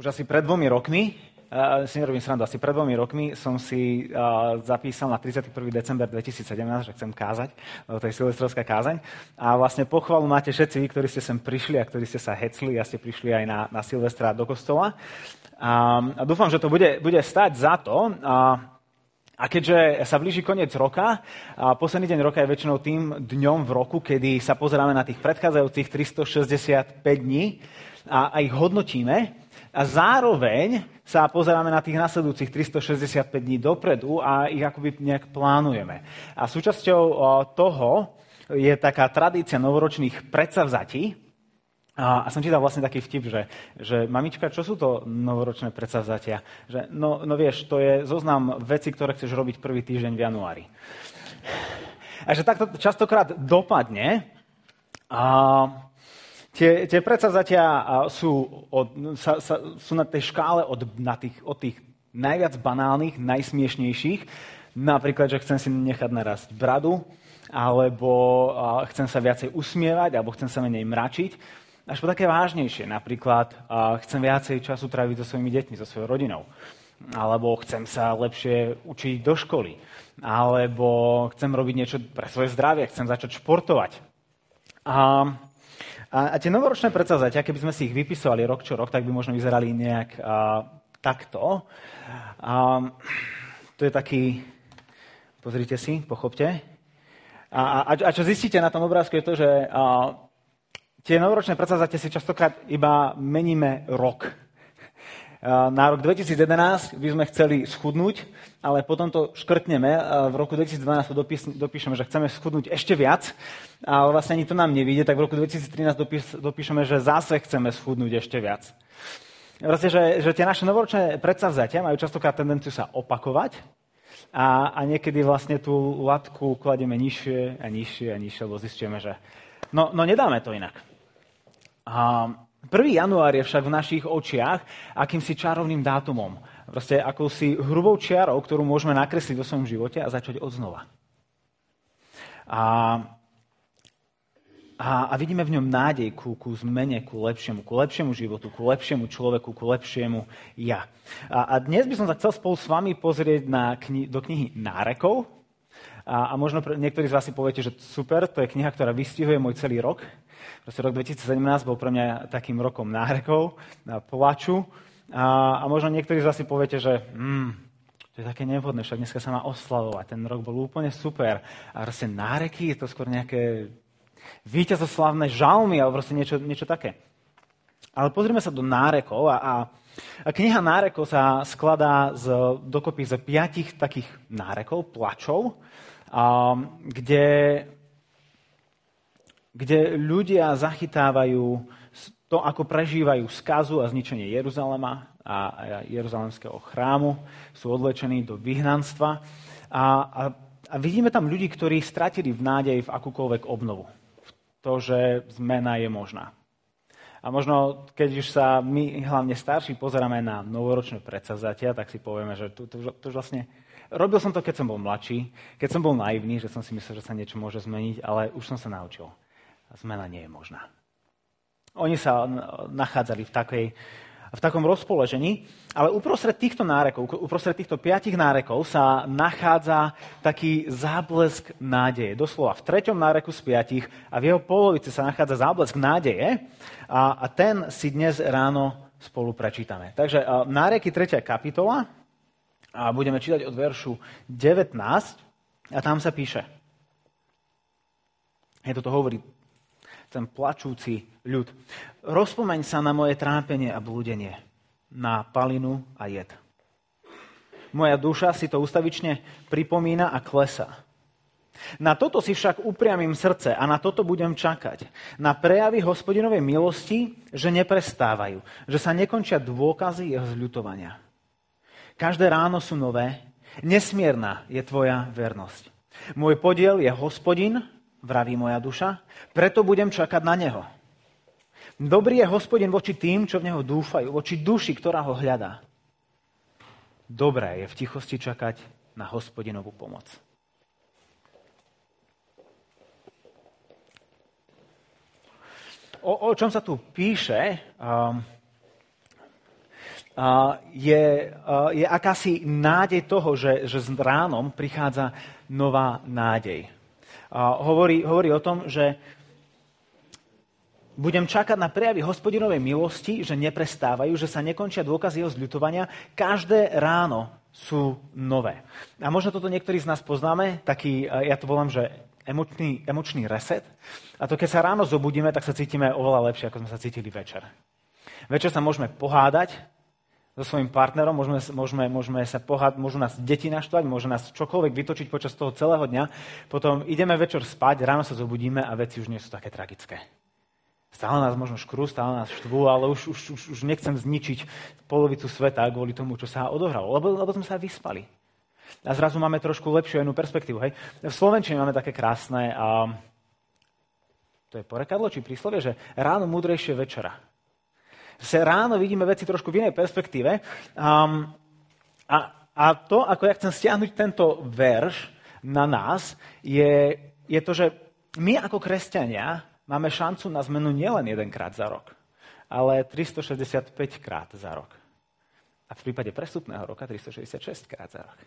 už asi pred dvomi rokmi, uh, si nerobím srandu, asi pred dvomi rokmi som si uh, zapísal na 31. december 2017, že chcem kázať, lebo to je silvestrovská kázaň. A vlastne pochvalu máte všetci vy, ktorí ste sem prišli a ktorí ste sa hecli a ste prišli aj na, na Silvestra do kostola. A, a dúfam, že to bude, bude stať za to. A, a keďže sa blíži koniec roka, a posledný deň roka je väčšinou tým dňom v roku, kedy sa pozeráme na tých predchádzajúcich 365 dní a, a ich hodnotíme, a zároveň sa pozeráme na tých nasledujúcich 365 dní dopredu a ich akoby nejak plánujeme. A súčasťou toho je taká tradícia novoročných predsavzatí. A, som čítal vlastne taký vtip, že, že mamička, čo sú to novoročné predsavzatia? Že, no, no vieš, to je zoznam veci, ktoré chceš robiť prvý týždeň v januári. A že takto častokrát dopadne. A, Tie, tie predsavzatia sú, od, sa, sa, sú na tej škále od, na tých, od tých najviac banálnych, najsmiešnejších. Napríklad, že chcem si nechať narásť bradu, alebo chcem sa viacej usmievať, alebo chcem sa menej mračiť. Až po také vážnejšie, napríklad chcem viacej času tráviť so svojimi deťmi, so svojou rodinou. Alebo chcem sa lepšie učiť do školy. Alebo chcem robiť niečo pre svoje zdravie, chcem začať športovať. A a, a tie novoročné predsavzatia, keby sme si ich vypisovali rok čo rok, tak by možno vyzerali nejak a, takto. A, to je taký, pozrite si, pochopte. A, a, a čo zistíte na tom obrázku je to, že a, tie novoročné predsavzatia si častokrát iba meníme rok. Na rok 2011 by sme chceli schudnúť, ale potom to škrtneme. V roku 2012 to dopíšeme, že chceme schudnúť ešte viac, ale vlastne ani to nám nevíde, tak v roku 2013 dopís, dopíšeme, že zase chceme schudnúť ešte viac. Vlastne, že, že tie naše novoročné predsavzatia majú častokrát tendenciu sa opakovať a, a niekedy vlastne tú latku kladieme nižšie a nižšie a nižšie, lebo zistíme, že no, no nedáme to inak. A, 1. január je však v našich očiach akýmsi čarovným dátumom. Proste akousi hrubou čiarou, ktorú môžeme nakresliť vo svojom živote a začať od znova. A, a, a vidíme v ňom nádej ku, ku zmene, ku lepšiemu, ku lepšiemu životu, ku lepšiemu človeku, ku lepšiemu ja. A, a dnes by som sa chcel spolu s vami pozrieť na kni- do knihy Nárekov. A, a možno pre, niektorí z vás si poviete, že super, to je kniha, ktorá vystihuje môj celý rok. Proste rok 2017 bol pre mňa takým rokom nárekov, plaču. A, a možno niektorí z vás si poviete, že mm, to je také nevhodné, však dneska sa má oslavovať. Ten rok bol úplne super. A proste náreky, je to skôr nejaké víťazoslavné žalmy, alebo proste niečo, niečo také. Ale pozrime sa do nárekov a, a, a kniha nárekov sa skladá z, dokopy z piatich takých nárekov, plačov, a, kde kde ľudia zachytávajú to, ako prežívajú skazu a zničenie Jeruzalema a Jeruzalemského chrámu, sú odlečení do vyhnanstva a, a, a vidíme tam ľudí, ktorí stratili v nádej v akúkoľvek obnovu. V to, že zmena je možná. A možno, keď už sa my, hlavne starší, pozeráme na novoročné predsavzatia, tak si povieme, že to, to, to vlastne... Robil som to, keď som bol mladší, keď som bol naivný, že som si myslel, že sa niečo môže zmeniť, ale už som sa naučil zmena nie je možná. Oni sa nachádzali v, takej, v takom rozpoložení, ale uprostred týchto nárekov, uprostred týchto piatich nárekov sa nachádza taký záblesk nádeje. Doslova v treťom náreku z piatich a v jeho polovici sa nachádza záblesk nádeje a, a ten si dnes ráno spolu prečítame. Takže náreky 3. kapitola a budeme čítať od veršu 19 a tam sa píše. Je to hovorí ten plačúci ľud. Rozpomeň sa na moje trápenie a blúdenie, na palinu a jed. Moja duša si to ustavične pripomína a klesa. Na toto si však upriamím srdce a na toto budem čakať. Na prejavy hospodinovej milosti, že neprestávajú, že sa nekončia dôkazy jeho zľutovania. Každé ráno sú nové, nesmierna je tvoja vernosť. Môj podiel je hospodin, vraví moja duša, preto budem čakať na neho. Dobrý je hospodin voči tým, čo v neho dúfajú, voči duši, ktorá ho hľadá. Dobré je v tichosti čakať na hospodinovú pomoc. O, o čom sa tu píše, um, je, je akási nádej toho, že, že s ránom prichádza nová nádej. Hovorí, hovorí o tom, že budem čakať na prejavy hospodinovej milosti, že neprestávajú, že sa nekončia dôkazy jeho zľutovania. Každé ráno sú nové. A možno toto niektorí z nás poznáme, taký, ja to volám, že emočný, emočný reset. A to, keď sa ráno zobudíme, tak sa cítime oveľa lepšie, ako sme sa cítili večer. Večer sa môžeme pohádať so svojím partnerom, môžeme, môžeme, môžeme sa pohádať, môžu nás deti naštvať, môže nás čokoľvek vytočiť počas toho celého dňa. Potom ideme večer spať, ráno sa zobudíme a veci už nie sú také tragické. Stále nás možno škrú, stále nás štvú, ale už, už, už, už nechcem zničiť polovicu sveta kvôli tomu, čo sa odohralo, lebo, lebo sme sa vyspali. A zrazu máme trošku lepšiu jednu perspektívu. Hej? V Slovenčine máme také krásne, a, to je porekadlo či príslovie, že ráno múdrejšie večera. Že ráno vidíme veci trošku v inej perspektíve. Um, a, a to, ako ja chcem stiahnuť tento verš na nás, je, je to, že my ako kresťania máme šancu na zmenu nielen jedenkrát za rok, ale 365 krát za rok. A v prípade prestupného roka 366 krát za rok.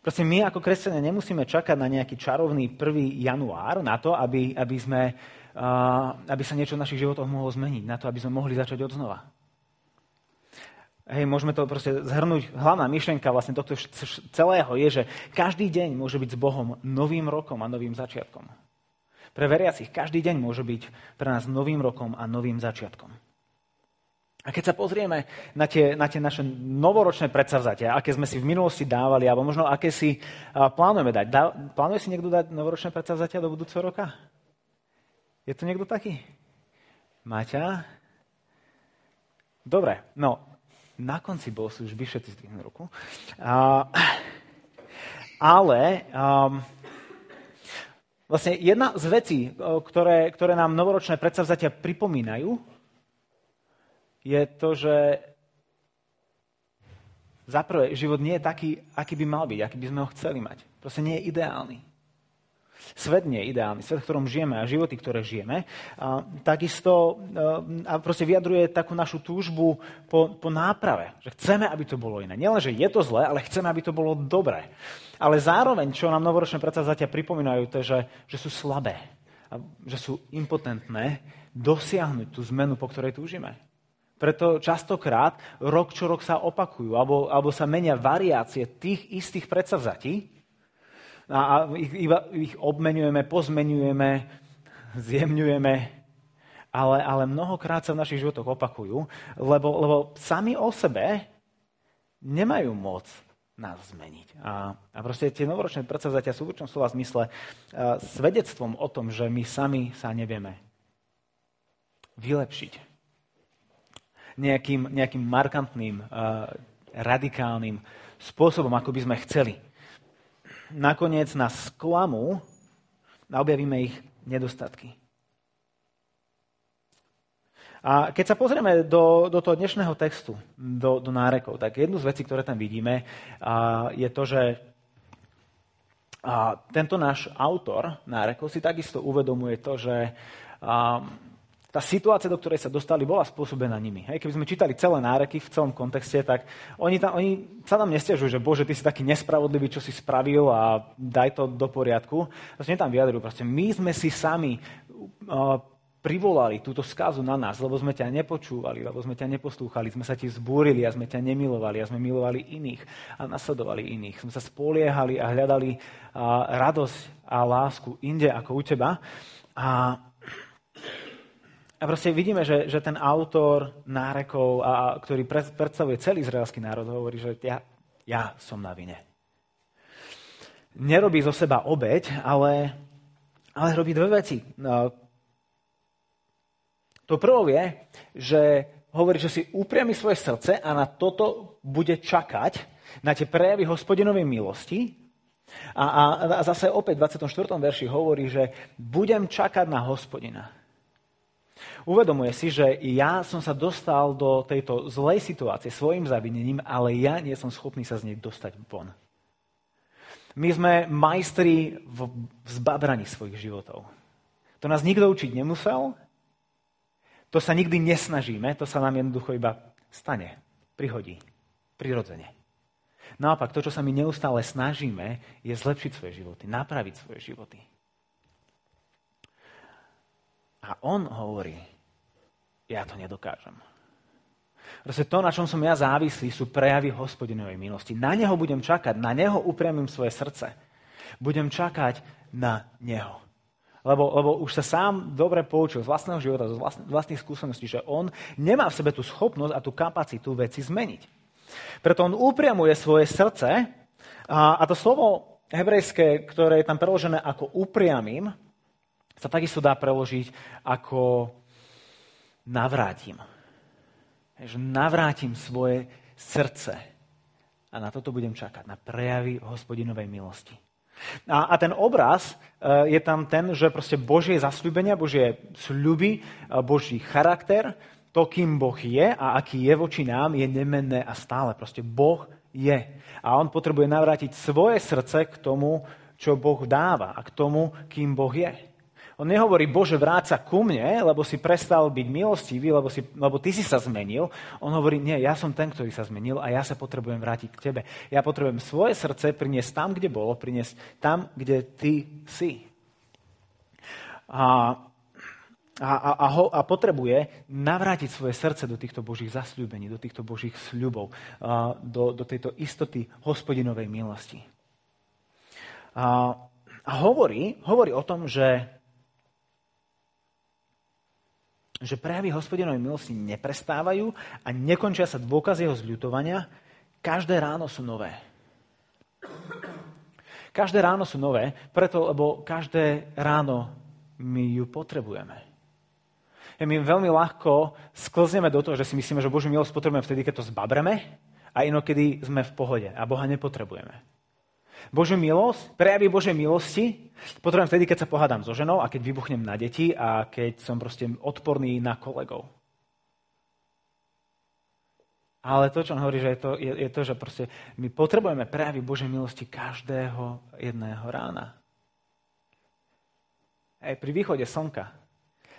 Proste my ako kresťania nemusíme čakať na nejaký čarovný 1. január na to, aby, aby, sme, aby sa niečo v našich životoch mohlo zmeniť, na to, aby sme mohli začať od znova. Hej, môžeme to proste zhrnúť. Hlavná myšlienka vlastne tohto celého je, že každý deň môže byť s Bohom novým rokom a novým začiatkom. Pre veriacich každý deň môže byť pre nás novým rokom a novým začiatkom. A keď sa pozrieme na tie, na tie naše novoročné predsavzatia, aké sme si v minulosti dávali, alebo možno aké si plánujeme dať. Dá, plánuje si niekto dať novoročné predsavzatia do budúceho roka? Je to niekto taký? Maťa? Dobre, no, na konci bol sú už by všetci zdvihnú ruku. Uh, ale um, Vlastne jedna z vecí, ktoré, ktoré nám novoročné predsavzatia pripomínajú, je to, že zaprvé život nie je taký, aký by mal byť, aký by sme ho chceli mať. Proste nie je ideálny. Svet nie je ideálny, svet, v ktorom žijeme a životy, ktoré žijeme, a takisto a proste vyjadruje takú našu túžbu po, po náprave. Že chceme, aby to bolo iné. Nielen, že je to zlé, ale chceme, aby to bolo dobré. Ale zároveň, čo nám novoročné predsavzatia pripomínajú, to je, že, že sú slabé. Že sú impotentné dosiahnuť tú zmenu, po ktorej túžime. Preto častokrát rok čo rok sa opakujú, alebo, alebo sa menia variácie tých istých predsavzatí, a ich, ich obmenujeme, pozmenujeme, zjemňujeme, ale, ale mnohokrát sa v našich životoch opakujú, lebo, lebo sami o sebe nemajú moc nás zmeniť. A, a proste tie novoročné predsavzatia sú v určom slova zmysle uh, svedectvom o tom, že my sami sa nevieme vylepšiť. Nejakým, nejakým markantným, uh, radikálnym spôsobom, ako by sme chceli nakoniec nás sklamú a objavíme ich nedostatky. A keď sa pozrieme do, do toho dnešného textu, do, do nárekov, tak jednu z vecí, ktoré tam vidíme, a, je to, že a, tento náš autor nárekov si takisto uvedomuje to, že a, tá situácia, do ktorej sa dostali, bola spôsobená nimi. Hej, keby sme čítali celé náreky v celom kontexte, tak oni, tam, oni sa nám nestiažujú, že Bože, ty si taký nespravodlivý, čo si spravil a daj to do poriadku. Vlastne tam vyjadrujú, proste my sme si sami uh, privolali túto skazu na nás, lebo sme ťa nepočúvali, lebo sme ťa neposlúchali, sme sa ti zbúrili a sme ťa nemilovali a sme milovali iných a nasledovali iných. Sme sa spoliehali a hľadali uh, radosť a lásku inde ako u teba. A a proste vidíme, že, že ten autor nárekov, a, ktorý predstavuje celý izraelský národ, hovorí, že ja, ja som na vine. Nerobí zo seba obeď, ale, ale robí dve veci. No, to prvo je, že hovorí, že si upriami svoje srdce a na toto bude čakať, na tie prejavy hospodinovej milosti. A, a, a zase opäť v 24. verši hovorí, že budem čakať na hospodina. Uvedomuje si, že ja som sa dostal do tejto zlej situácie svojim zavinením, ale ja nie som schopný sa z nej dostať von. My sme majstri v zbabraní svojich životov. To nás nikto učiť nemusel. To sa nikdy nesnažíme, to sa nám jednoducho iba stane, prihodí, prirodzene. Naopak, to, čo sa my neustále snažíme, je zlepšiť svoje životy, napraviť svoje životy. A on hovorí, ja to nedokážem. Proste to, na čom som ja závislý, sú prejavy hospodinovej milosti. Na neho budem čakať, na neho upriamím svoje srdce. Budem čakať na neho. Lebo, lebo už sa sám dobre poučil z vlastného života, z vlastných skúseností, že on nemá v sebe tú schopnosť a tú kapacitu veci zmeniť. Preto on upriamuje svoje srdce a, a to slovo hebrejské, ktoré je tam preložené ako upriamím, sa takisto dá preložiť ako navrátim. Že navrátim svoje srdce a na toto budem čakať, na prejavy hospodinovej milosti. A, a ten obraz uh, je tam ten, že proste Božie zasľúbenia, Božie sľuby, uh, Boží charakter, to, kým Boh je a aký je voči nám, je nemenné a stále. Proste Boh je. A on potrebuje navrátiť svoje srdce k tomu, čo Boh dáva a k tomu, kým Boh je. On nehovorí, Bože, vráť sa ku mne, lebo si prestal byť milostivý, lebo, si, lebo ty si sa zmenil. On hovorí, nie, ja som ten, ktorý sa zmenil a ja sa potrebujem vrátiť k tebe. Ja potrebujem svoje srdce priniesť tam, kde bolo, priniesť tam, kde ty si. A, a, a, a, ho, a potrebuje navrátiť svoje srdce do týchto božích zasľúbení, do týchto božích sľubov, a, do, do tejto istoty hospodinovej milosti. A, a hovorí, hovorí o tom, že že prejavy hospodinovej milosti neprestávajú a nekončia sa dôkaz jeho zľutovania. Každé ráno sú nové. Každé ráno sú nové, preto, lebo každé ráno my ju potrebujeme. My veľmi ľahko sklzneme do toho, že si myslíme, že Božiu milosť potrebujeme vtedy, keď to zbabreme a inokedy sme v pohode a Boha nepotrebujeme. Božiu milosť, prejavy Božej milosti potrebujem vtedy, keď sa pohádam so ženou a keď vybuchnem na deti a keď som proste odporný na kolegov. Ale to, čo on hovorí, že je to, je, je to že proste my potrebujeme prejavy Božej milosti každého jedného rána. Aj pri východe slnka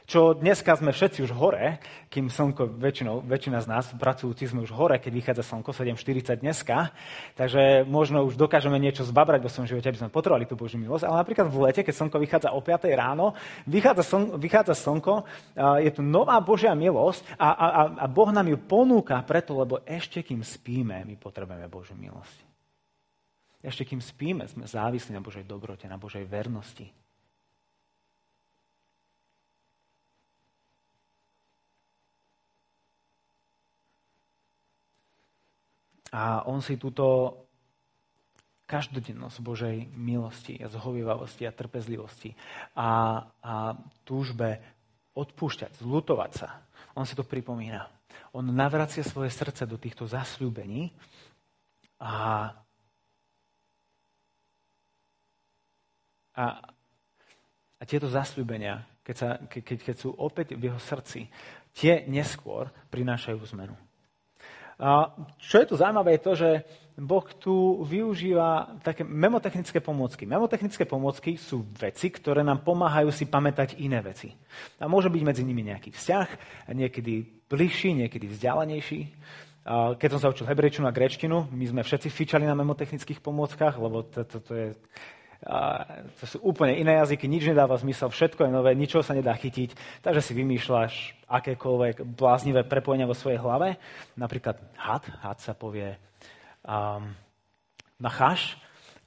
čo dneska sme všetci už hore, kým slnko, väčšinou, väčšina z nás, pracujúci sme už hore, keď vychádza slnko 7.40 dneska, takže možno už dokážeme niečo zbabrať vo svojom živote, aby sme potrebovali tú Božiu milosť, ale napríklad v lete, keď slnko vychádza o 5 ráno, vychádza, slnko, vychádza slnko, je tu nová Božia milosť a, a, a Boh nám ju ponúka preto, lebo ešte kým spíme, my potrebujeme Božiu milosť. Ešte kým spíme, sme závislí na Božej dobrote, na Božej vernosti. A on si túto každodennosť Božej milosti a zhovievavosti a trpezlivosti a, a túžbe odpúšťať, zlutovať sa. On si to pripomína. On navracia svoje srdce do týchto zasľúbení a, a, a tieto zasľúbenia, keď, sa, keď, keď sú opäť v jeho srdci, tie neskôr prinášajú zmenu. Čo je tu zaujímavé, je to, že Boh tu využíva také memotechnické pomôcky. Memotechnické pomôcky sú veci, ktoré nám pomáhajú si pamätať iné veci. A môže byť medzi nimi nejaký vzťah, niekedy bližší, niekedy vzdialenejší. Keď som sa učil hebrejčinu a grečtinu, my sme všetci fičali na memotechnických pomôckach, lebo to, to, to je to sú úplne iné jazyky, nič nedáva zmysel, všetko je nové, ničoho sa nedá chytiť, takže si vymýšľaš akékoľvek bláznivé prepojenia vo svojej hlave. Napríklad had, had sa povie um, nacháš,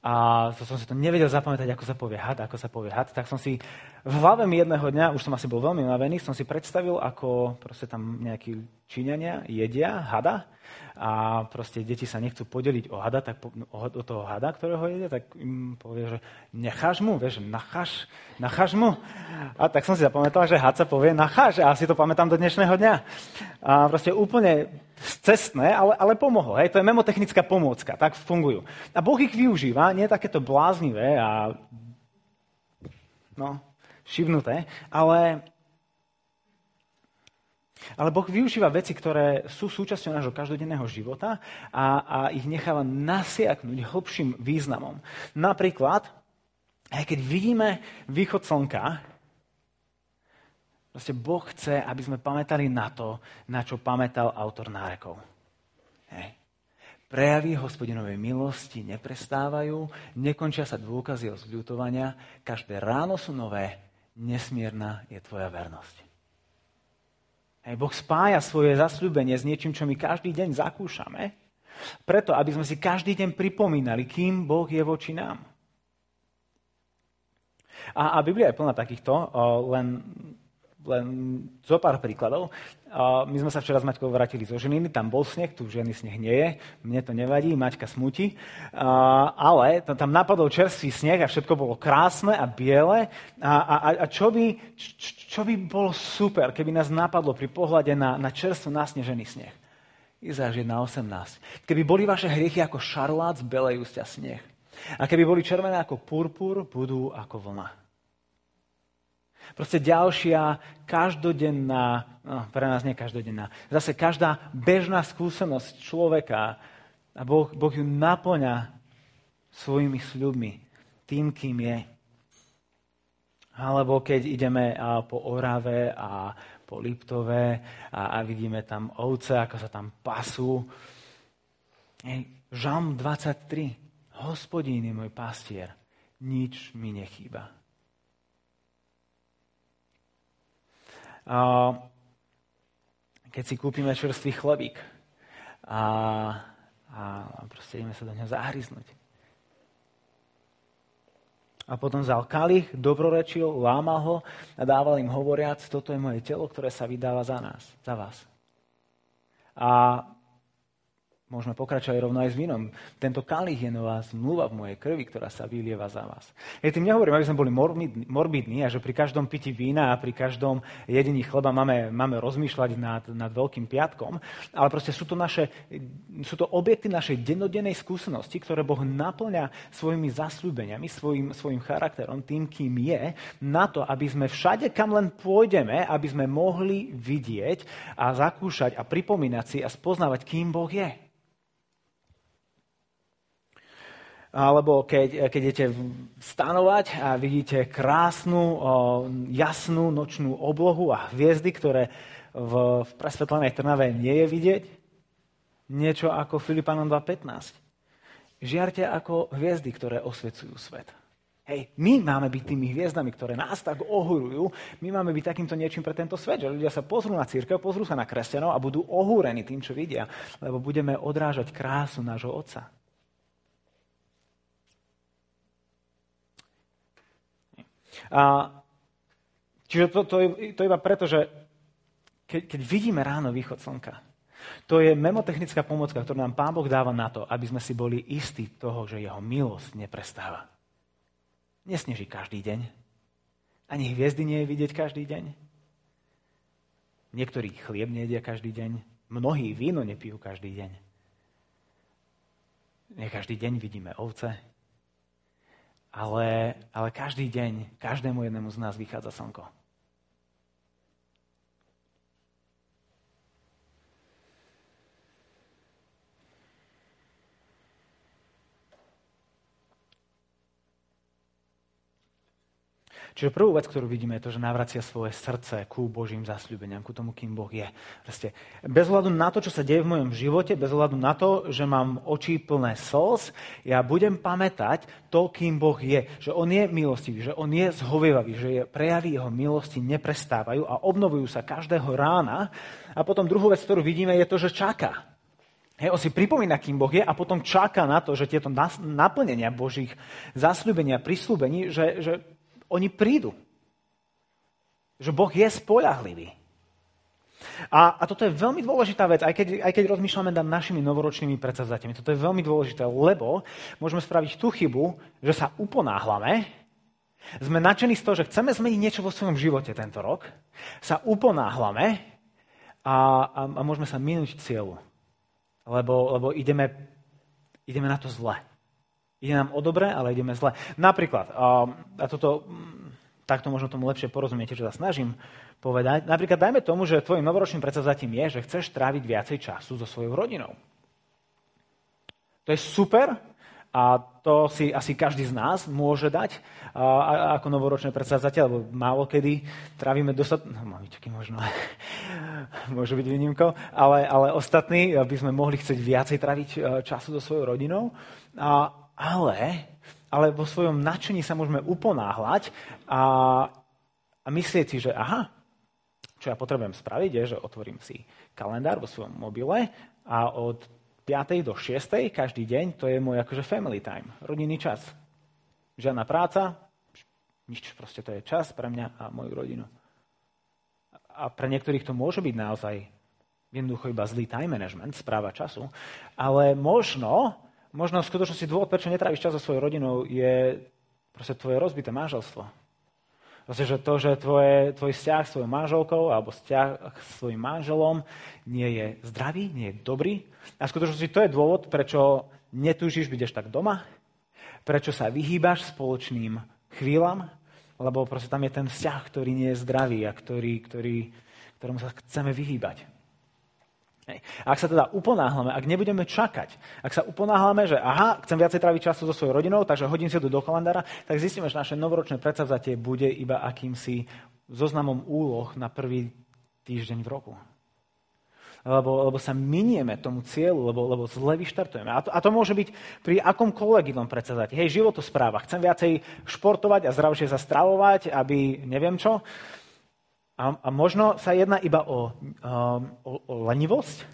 a to som si to nevedel zapamätať, ako sa povie had, ako sa povie had, tak som si v hlave mi jedného dňa, už som asi bol veľmi unavený, som si predstavil, ako proste tam nejakí Číňania jedia hada a proste deti sa nechcú podeliť o hada, tak po, o, o toho hada, ktorého jedia, tak im povie, že necháš mu, vieš, nacháš, nacháš mu. A tak som si zapamätal, že had sa povie nacháš a asi to pamätám do dnešného dňa. A proste úplne cestné, ale, ale pomohlo. Hej? To je memotechnická pomôcka, tak fungujú. A Boh ich využíva, nie takéto bláznivé a no, šibnuté, ale, ale Boh využíva veci, ktoré sú súčasťou nášho každodenného života a, a ich necháva nasiaknúť hlbším významom. Napríklad, aj keď vidíme východ slnka, Proste Boh chce, aby sme pamätali na to, na čo pamätal autor nárekov. Hej. Prejavy hospodinovej milosti neprestávajú, nekončia sa dôkazy o zľutovania, každé ráno sú nové, nesmierna je tvoja vernosť. Hej, boh spája svoje zasľúbenie s niečím, čo my každý deň zakúšame, preto, aby sme si každý deň pripomínali, kým Boh je voči nám. A, a Biblia je plná takýchto, len len zo pár príkladov. My sme sa včera s Maťkou vrátili zo Žiliny, tam bol sneh, tu žiadny sneh nie je, mne to nevadí, Maťka smutí, ale tam napadol čerstvý sneh a všetko bolo krásne a biele. A, a, a čo, by, čo by bolo super, keby nás napadlo pri pohľade na, na čerstvo nasnežený sneh? Izáš 1.18. Keby boli vaše hriechy ako šarlát, zbelejú ste sneh. A keby boli červené ako purpur, budú ako vlna. Proste ďalšia každodenná, no, pre nás nie každodenná, zase každá bežná skúsenosť človeka a Boh, boh ju naplňa svojimi sľubmi, tým, kým je. Alebo keď ideme po Orave a po Liptove a, a vidíme tam ovce, ako sa tam pasú. Žalm 23. Hospodín je môj pastier, nič mi nechýba. Keď si kúpime čerstvý chlebík a, a proste ideme sa do neho zahryznúť. A potom vzal kalich, dobrorečil, lámal ho a dával im hovoriac, toto je moje telo, ktoré sa vydáva za nás, za vás. A Môžeme pokračovať rovno aj s vínom. Tento kalich je nová zmluva v mojej krvi, ktorá sa vylieva za vás. Ja tým nehovorím, aby sme boli morbidní, a že pri každom pití vína a pri každom jedení chleba máme, máme rozmýšľať nad, nad Veľkým piatkom, ale proste sú to, naše, sú to objekty našej dennodennej skúsenosti, ktoré Boh naplňa svojimi zasľúbeniami, svojim, svojim charakterom, tým, kým je, na to, aby sme všade, kam len pôjdeme, aby sme mohli vidieť a zakúšať a pripomínať si a spoznávať, kým Boh je. Alebo keď, keď idete stanovať a vidíte krásnu, jasnú nočnú oblohu a hviezdy, ktoré v, v presvetlenej Trnave nie je vidieť. Niečo ako Filipanom 2.15. Žiarte ako hviezdy, ktoré osvecujú svet. Hej, my máme byť tými hviezdami, ktoré nás tak ohurujú. My máme byť takýmto niečím pre tento svet, že ľudia sa pozrú na církev, pozrú sa na kresťanov a budú ohúrení tým, čo vidia, lebo budeme odrážať krásu nášho Otca. A, čiže to, to, to iba preto, že keď, keď vidíme ráno východ slnka, to je memotechnická pomocka, ktorú nám Pán Boh dáva na to, aby sme si boli istí toho, že jeho milosť neprestáva. Nesneží každý deň. Ani hviezdy nie je vidieť každý deň. Niektorí chlieb nejedia každý deň. Mnohí víno nepijú každý deň. Nie každý deň vidíme ovce, ale, ale každý deň, každému jednému z nás vychádza slnko. Čiže prvú vec, ktorú vidíme, je to, že navracia svoje srdce ku Božím zasľúbeniam, ku tomu, kým Boh je. Proste, bez hľadu na to, čo sa deje v mojom živote, bez hľadu na to, že mám oči plné slz, ja budem pamätať to, kým Boh je. Že On je milostivý, že On je zhovievavý, že je, prejavy Jeho milosti neprestávajú a obnovujú sa každého rána. A potom druhú vec, ktorú vidíme, je to, že čaká. Hej, on si pripomína, kým Boh je a potom čaká na to, že tieto naplnenia Božích zasľúbenia, prislúbení, že, že oni prídu. Že Boh je spolahlivý. A, a toto je veľmi dôležitá vec, aj keď, aj keď rozmýšľame nad našimi novoročnými predsavzatiami. Toto je veľmi dôležité, lebo môžeme spraviť tú chybu, že sa uponáhlame, sme nadšení z toho, že chceme zmeniť niečo vo svojom živote tento rok, sa uponáhlame a, a, a môžeme sa minúť cieľu. Lebo, lebo ideme, ideme na to zle. Ide nám o dobre, ale ideme zle. Napríklad, a toto, mm, takto možno tomu lepšie porozumiete, čo sa snažím povedať. Napríklad dajme tomu, že tvojim novoročným predsavzatím je, že chceš tráviť viacej času so svojou rodinou. To je super, A to si asi každý z nás môže dať a, ako novoročné predsavzatie, lebo málo kedy trávime dosad... No, mamičky možno môže byť výnimkou, ale, ale ostatní by sme mohli chcieť viacej traviť e, času so svojou rodinou. A, ale, ale vo svojom nadšení sa môžeme uponáhľať a, a myslieť si, že aha, čo ja potrebujem spraviť, je, že otvorím si kalendár vo svojom mobile a od 5. do 6. každý deň, to je môj akože family time, rodinný čas. Žiadna práca, nič, proste to je čas pre mňa a moju rodinu. A pre niektorých to môže byť naozaj jednoducho iba zlý time management, správa času, ale možno, možno v skutočnosti dôvod, prečo netráviš čas so svojou rodinou, je proste tvoje rozbité manželstvo Proste, že to, že tvoje, tvoj vzťah s tvojou manželkou alebo vzťah s svojim manželom nie je zdravý, nie je dobrý. A v skutočnosti to je dôvod, prečo netúžiš byť až tak doma, prečo sa vyhýbaš spoločným chvíľam, lebo proste tam je ten vzťah, ktorý nie je zdravý a ktorý, ktorý, ktorému sa chceme vyhýbať. A ak sa teda uponáhlame, ak nebudeme čakať, ak sa uponáhlame, že aha, chcem viacej tráviť času so svojou rodinou, takže hodím si to do kalendára, tak zistíme, že naše novoročné predsavzatie bude iba akýmsi zoznamom úloh na prvý týždeň v roku. Lebo, lebo sa minieme tomu cieľu, lebo, lebo zle vyštartujeme. A to, a to môže byť pri akomkoľvek inom predsavzatí. Hej, životospráva. Chcem viacej športovať a zdravšie sa stravovať, aby neviem čo. A, a možno sa jedná iba o, um, o, o lenivosť,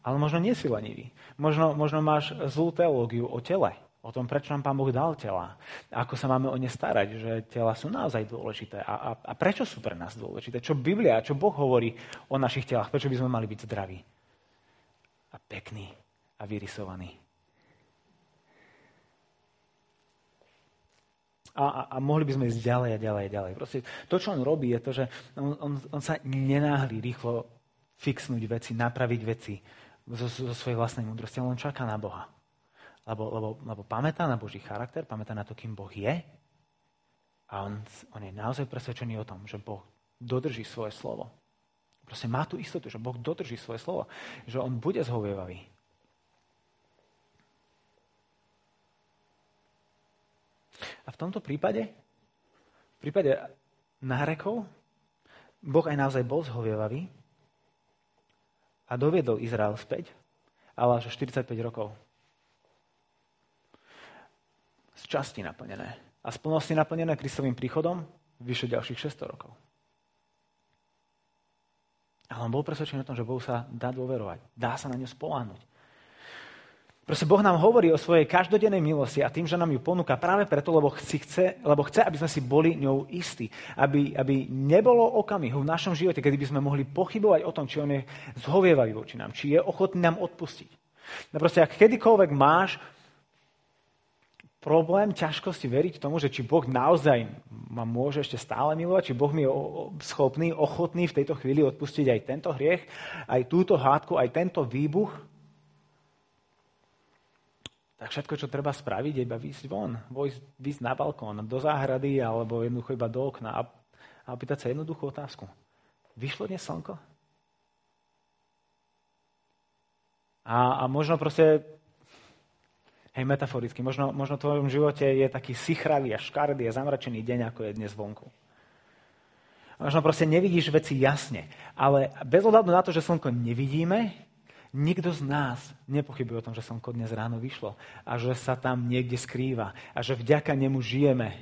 ale možno nie si lenivý. Možno, možno máš zlú teológiu o tele, o tom, prečo nám Pán Boh dal tela, ako sa máme o ne starať, že tela sú naozaj dôležité a, a, a prečo sú pre nás dôležité, čo Biblia, čo Boh hovorí o našich telách, prečo by sme mali byť zdraví a pekní a vyrysovaní. A, a, a mohli by sme ísť ďalej a ďalej a ďalej. Proste to, čo on robí, je to, že on, on, on sa nenáhli rýchlo fixnúť veci, napraviť veci zo, zo svojej vlastnej múdrosti, on čaká na Boha. Lebo, lebo, lebo pamätá na Boží charakter, pamätá na to, kým Boh je a on, on je naozaj presvedčený o tom, že Boh dodrží svoje slovo. Proste má tú istotu, že Boh dodrží svoje slovo, že on bude zhovievavý. A v tomto prípade, v prípade nárekov, Boh aj naozaj bol zhovievavý a doviedol Izrael späť, ale až 45 rokov. Z časti naplnené. A z plnosti naplnené Kristovým príchodom vyše ďalších 600 rokov. Ale on bol presvedčený o tom, že Bohu sa dá dôverovať. Dá sa na ňu spoláhnuť. Proste Boh nám hovorí o svojej každodennej milosti a tým, že nám ju ponúka práve preto, lebo chce, lebo chce aby sme si boli ňou istí. Aby, aby nebolo okamihu v našom živote, kedy by sme mohli pochybovať o tom, či on je zhovievavý voči nám, či je ochotný nám odpustiť. No proste, ak kedykoľvek máš problém, ťažkosti veriť tomu, že či Boh naozaj ma môže ešte stále milovať, či Boh mi je schopný, ochotný v tejto chvíli odpustiť aj tento hriech, aj túto hádku, aj tento výbuch, tak všetko, čo treba spraviť, je iba výjsť von, výjsť na balkón, do záhrady alebo jednoducho iba do okna a, a opýtať sa jednoduchú otázku. Vyšlo dnes slnko? A, a možno proste, hej, metaforicky, možno, možno v tvojom živote je taký sichravý a škardý a zamračený deň, ako je dnes vonku. Možno proste nevidíš veci jasne, ale bez ohľadu na to, že slnko nevidíme, Nikto z nás nepochybuje o tom, že slnko dnes ráno vyšlo a že sa tam niekde skrýva a že vďaka nemu žijeme.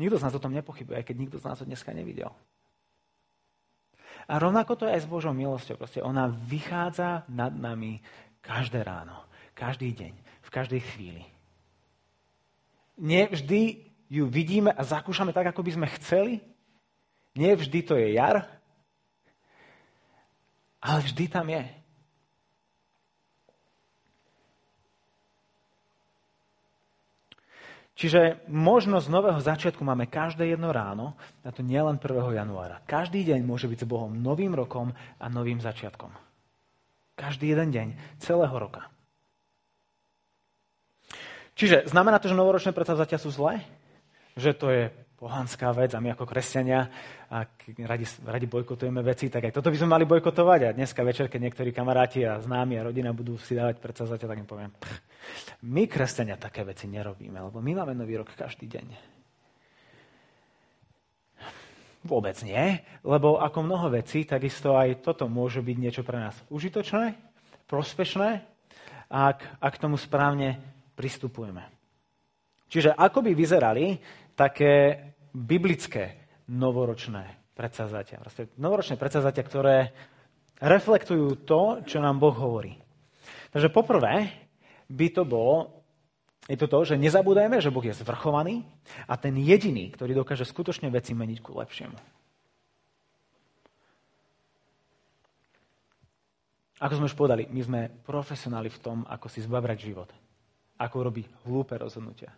Nikto z nás o tom nepochybuje, aj keď nikto z nás ho dneska nevidel. A rovnako to je aj s Božou milosťou. Proste ona vychádza nad nami každé ráno, každý deň, v každej chvíli. Nie vždy ju vidíme a zakúšame tak, ako by sme chceli. Nie vždy to je jar, ale vždy tam je. Čiže možnosť nového začiatku máme každé jedno ráno, a to nielen 1. januára. Každý deň môže byť s Bohom novým rokom a novým začiatkom. Každý jeden deň celého roka. Čiže znamená to, že novoročné predsavzatia sú zlé? Že to je pohanská vec a my ako kresťania, ak radi, radi bojkotujeme veci, tak aj toto by sme mali bojkotovať. A dneska večer, keď niektorí kamaráti a známi a rodina budú si dávať predsavzatia, tak im poviem, pch, my kresťania také veci nerobíme, lebo my máme nový rok každý deň. Vôbec nie, lebo ako mnoho vecí, takisto aj toto môže byť niečo pre nás užitočné, prospešné, ak, ak tomu správne pristupujeme. Čiže ako by vyzerali také biblické novoročné predsazatia. Proste novoročné predsazatia, ktoré reflektujú to, čo nám Boh hovorí. Takže poprvé by to bolo, je to to, že nezabúdajme, že Boh je zvrchovaný a ten jediný, ktorý dokáže skutočne veci meniť ku lepšiemu. Ako sme už povedali, my sme profesionáli v tom, ako si zbavrať život. Ako robiť hlúpe rozhodnutia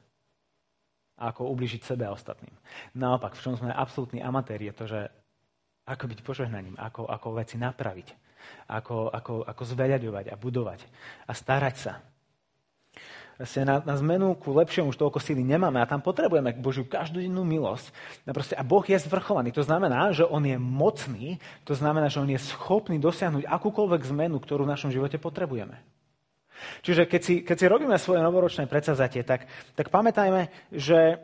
ako ubližiť sebe a ostatným. Naopak, v čom sme absolútni amatéri, je to, že ako byť požehnaním, ako, ako veci napraviť, ako, ako, ako zveľaďovať a budovať a starať sa. Vlastne na, na zmenu ku lepšiemu už toľko síly nemáme a tam potrebujeme Božiu každodennú milosť. A, proste, a Boh je zvrchovaný. To znamená, že On je mocný, to znamená, že On je schopný dosiahnuť akúkoľvek zmenu, ktorú v našom živote potrebujeme. Čiže keď si, keď si robíme svoje novoročné predsavzatie, tak, tak pamätajme, že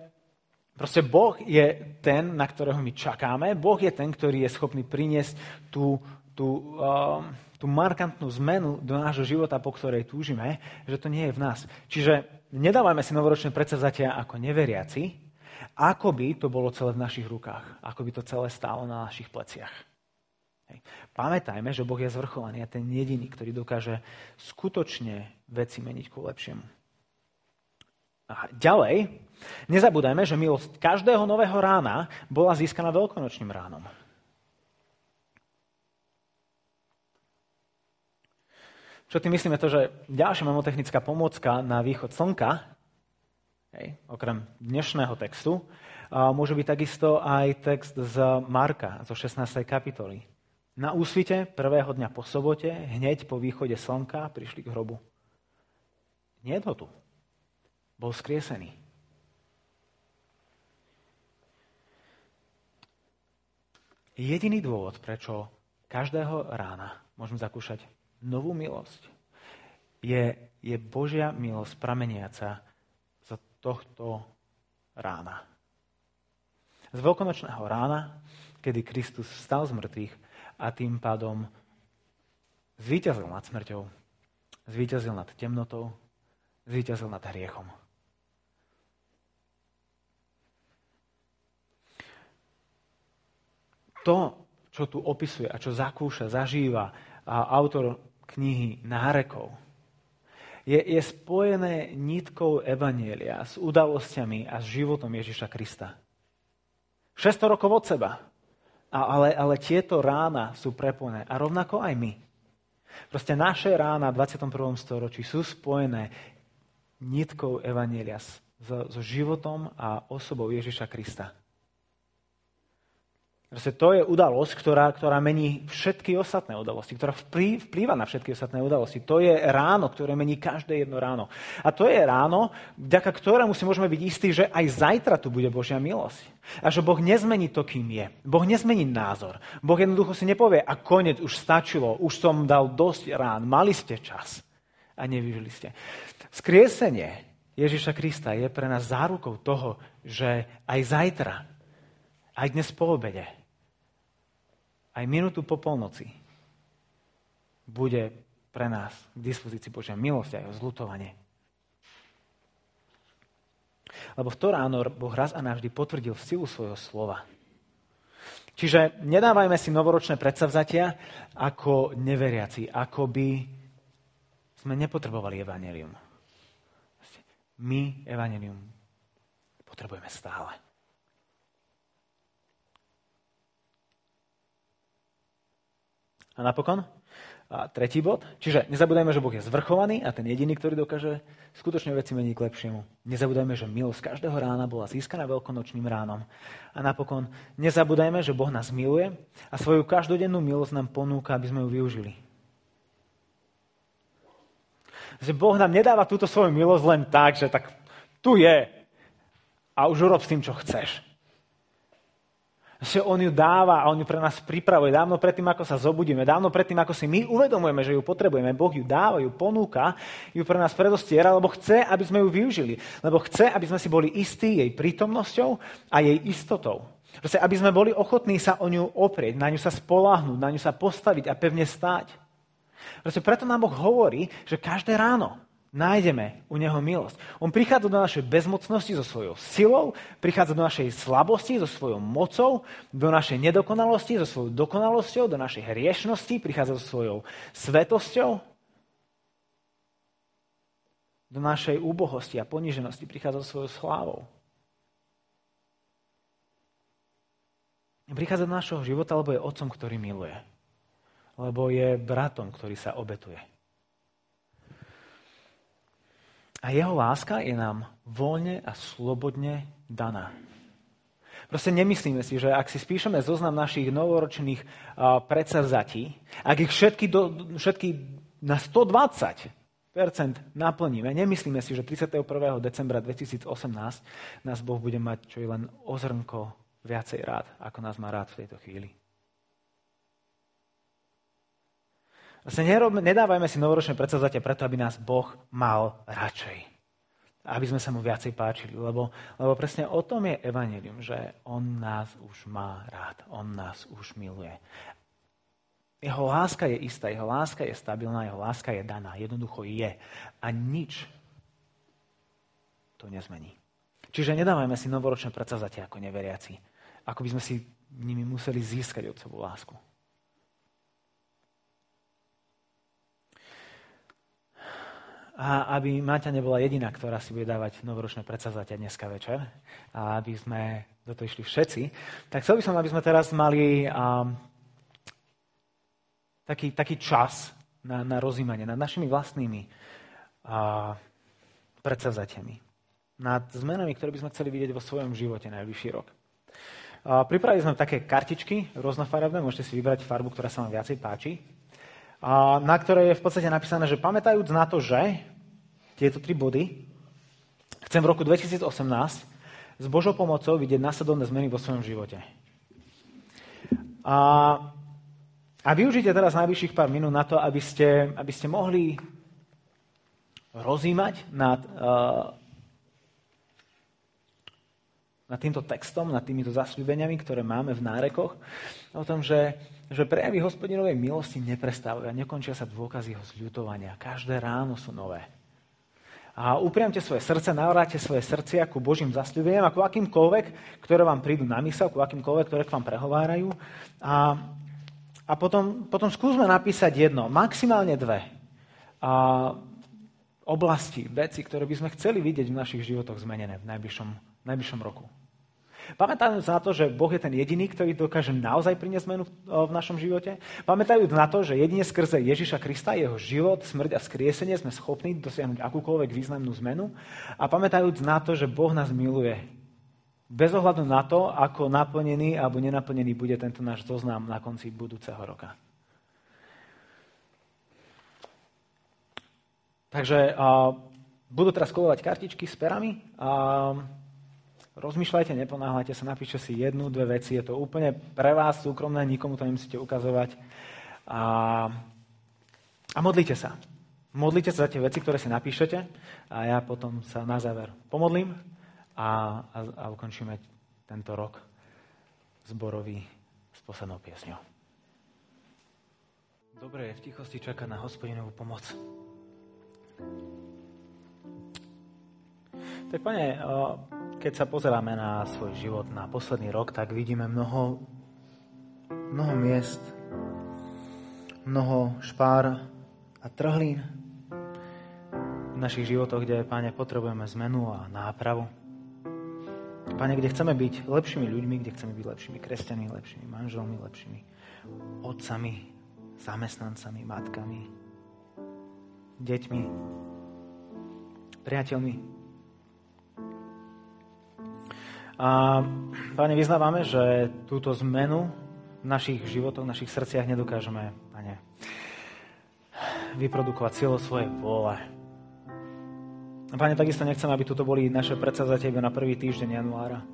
proste Boh je ten, na ktorého my čakáme. Boh je ten, ktorý je schopný priniesť tú, tú, uh, tú markantnú zmenu do nášho života, po ktorej túžime, že to nie je v nás. Čiže nedávajme si novoročné predsavzatia ako neveriaci, ako by to bolo celé v našich rukách, ako by to celé stálo na našich pleciach. Hej. Pamätajme, že Boh je zvrchovaný a ten jediný, ktorý dokáže skutočne veci meniť ku lepšiemu. A ďalej, nezabúdajme, že milosť každého nového rána bola získaná veľkonočným ránom. Čo tým myslíme to, že ďalšia mamotechnická pomôcka na východ slnka, hej, okrem dnešného textu, môže byť takisto aj text z Marka, zo 16. kapitoly. Na úsvite prvého dňa po sobote, hneď po východe slnka, prišli k hrobu. Nie to tu. Bol skriesený. Jediný dôvod, prečo každého rána môžeme zakúšať novú milosť, je, je Božia milosť prameniaca z tohto rána. Z veľkonočného rána, kedy Kristus vstal z mŕtvych a tým pádom zvíťazil nad smrťou, zvíťazil nad temnotou, zvíťazil nad hriechom. To, čo tu opisuje a čo zakúša, zažíva autor knihy Nárekov, je, je spojené nitkou Evanielia s udalosťami a s životom Ježiša Krista. 600 rokov od seba. Ale, ale tieto rána sú prepojené. A rovnako aj my. Proste naše rána v 21. storočí sú spojené nitkou Evanielia so, so životom a osobou Ježiša Krista. Proste to je udalosť, ktorá, ktorá mení všetky ostatné udalosti, ktorá vplýva na všetky ostatné udalosti. To je ráno, ktoré mení každé jedno ráno. A to je ráno, vďaka ktorému si môžeme byť istí, že aj zajtra tu bude Božia milosť. A že Boh nezmení to, kým je. Boh nezmení názor. Boh jednoducho si nepovie, a konec už stačilo, už som dal dosť rán, mali ste čas a nevyžili ste. Skriesenie Ježiša Krista je pre nás zárukou toho, že aj zajtra, aj dnes po obede, aj minútu po polnoci bude pre nás k dispozícii Božia milosť a jeho zlutovanie. Lebo v to ráno Boh raz a navždy potvrdil silu svojho slova. Čiže nedávajme si novoročné predsavzatia ako neveriaci, ako by sme nepotrebovali evanelium. My evanelium potrebujeme stále. A napokon, a tretí bod, čiže nezabudajme, že Boh je zvrchovaný a ten jediný, ktorý dokáže skutočne veci meniť k lepšiemu. Nezabudajme, že milosť každého rána bola získaná veľkonočným ránom. A napokon, nezabudajme, že Boh nás miluje a svoju každodennú milosť nám ponúka, aby sme ju využili. Že Boh nám nedáva túto svoju milosť len tak, že tak tu je a už urob s tým, čo chceš. Že on ju dáva a on ju pre nás pripravuje dávno predtým, ako sa zobudíme, dávno predtým, ako si my uvedomujeme, že ju potrebujeme. Boh ju dáva, ju ponúka, ju pre nás predostiera, lebo chce, aby sme ju využili. Lebo chce, aby sme si boli istí jej prítomnosťou a jej istotou. Proste, aby sme boli ochotní sa o ňu oprieť, na ňu sa spoláhnuť, na ňu sa postaviť a pevne stáť. Proste, preto nám Boh hovorí, že každé ráno nájdeme u Neho milosť. On prichádza do našej bezmocnosti so svojou silou, prichádza do našej slabosti so svojou mocou, do našej nedokonalosti so svojou dokonalosťou, do našej hriešnosti, prichádza so svojou svetosťou, do našej úbohosti a poníženosti prichádza so svojou slávou. Prichádza do našho života, lebo je otcom, ktorý miluje. Lebo je bratom, ktorý sa obetuje. A jeho láska je nám voľne a slobodne daná. Proste nemyslíme si, že ak si spíšeme zoznam našich novoročných uh, predsavzatí, ak ich všetky, do, všetky na 120% naplníme, nemyslíme si, že 31. decembra 2018 nás Boh bude mať čo je len ozrnko viacej rád, ako nás má rád v tejto chvíli. Vlastne nedávajme si novoročné predsavzatia preto, aby nás Boh mal radšej. Aby sme sa mu viacej páčili. Lebo, lebo presne o tom je evanelium, že on nás už má rád. On nás už miluje. Jeho láska je istá, jeho láska je stabilná, jeho láska je daná. Jednoducho je. A nič to nezmení. Čiže nedávajme si novoročné predsavzatia ako neveriaci. Ako by sme si nimi museli získať od sebou lásku. A aby Maťa nebola jediná, ktorá si bude dávať novoročné predsavzatia dneska večer a aby sme do toho išli všetci, tak chcel by som, aby sme teraz mali um, taký, taký čas na, na rozímanie nad našimi vlastnými uh, predsavzatiami. Nad zmenami, ktoré by sme chceli vidieť vo svojom živote najbližší rok. Uh, pripravili sme také kartičky rôznofarebné, môžete si vybrať farbu, ktorá sa vám viacej páči na ktorej je v podstate napísané, že pamätajúc na to, že tieto tri body, chcem v roku 2018 s Božou pomocou vidieť následovné zmeny vo svojom živote. A, a využite teraz najbližších pár minút na to, aby ste, aby ste mohli rozímať nad, uh, nad týmto textom, nad týmito zasľúbeniami, ktoré máme v nárekoch, o tom, že že prejavy hospodinovej milosti neprestávajú a nekončia sa dôkazy jeho zľutovania. Každé ráno sú nové. A upriamte svoje srdce, navráte svoje srdcia ku Božím zasľúbeniam, ako akýmkoľvek, ktoré vám prídu na mysel, ku akýmkoľvek, ktoré k vám prehovárajú. A, a potom, potom skúsme napísať jedno, maximálne dve a, oblasti, veci, ktoré by sme chceli vidieť v našich životoch zmenené v najbližšom, najbližšom roku. Pamätajúc na to, že Boh je ten jediný, ktorý dokáže naozaj priniesť zmenu v našom živote. Pamätajúc na to, že jedine skrze Ježiša Krista, jeho život, smrť a skriesenie sme schopní dosiahnuť akúkoľvek významnú zmenu. A pamätajúc na to, že Boh nás miluje. Bez ohľadu na to, ako naplnený alebo nenaplnený bude tento náš zoznam na konci budúceho roka. Takže uh, budú teraz kolovať kartičky s perami. Uh, Rozmýšľajte, neponáhľajte sa, napíšte si jednu, dve veci. Je to úplne pre vás súkromné, nikomu to nemusíte ukazovať. A, a modlite sa. Modlite sa za tie veci, ktoré si napíšete a ja potom sa na záver pomodlím a, a, a ukončíme tento rok zborový s poslednou piesňou. Dobre je v tichosti čakať na hospodinovú pomoc. Tak pane, keď sa pozeráme na svoj život, na posledný rok, tak vidíme mnoho, mnoho miest, mnoho špár a trhlín v našich životoch, kde, Pane, potrebujeme zmenu a nápravu. Pane, kde chceme byť lepšími ľuďmi, kde chceme byť lepšími kresťanmi, lepšími manželmi, lepšími otcami, zamestnancami, matkami, deťmi, priateľmi, a Pane, vyznávame, že túto zmenu v našich životoch, v našich srdciach nedokážeme, Pane, vyprodukovať cieľo svojej vôle. Pane, takisto nechcem, aby tuto boli naše predsavzatie iba na prvý týždeň januára.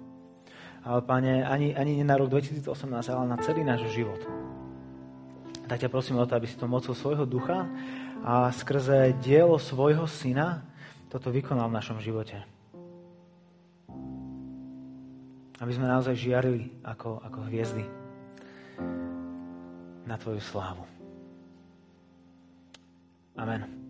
Ale Pane, ani, ani nie na rok 2018, ale na celý náš život. Tak ťa prosím o to, aby si to mocou svojho ducha a skrze dielo svojho syna toto vykonal v našom živote. Aby sme naozaj žiarili ako, ako hviezdy na Tvoju slávu. Amen.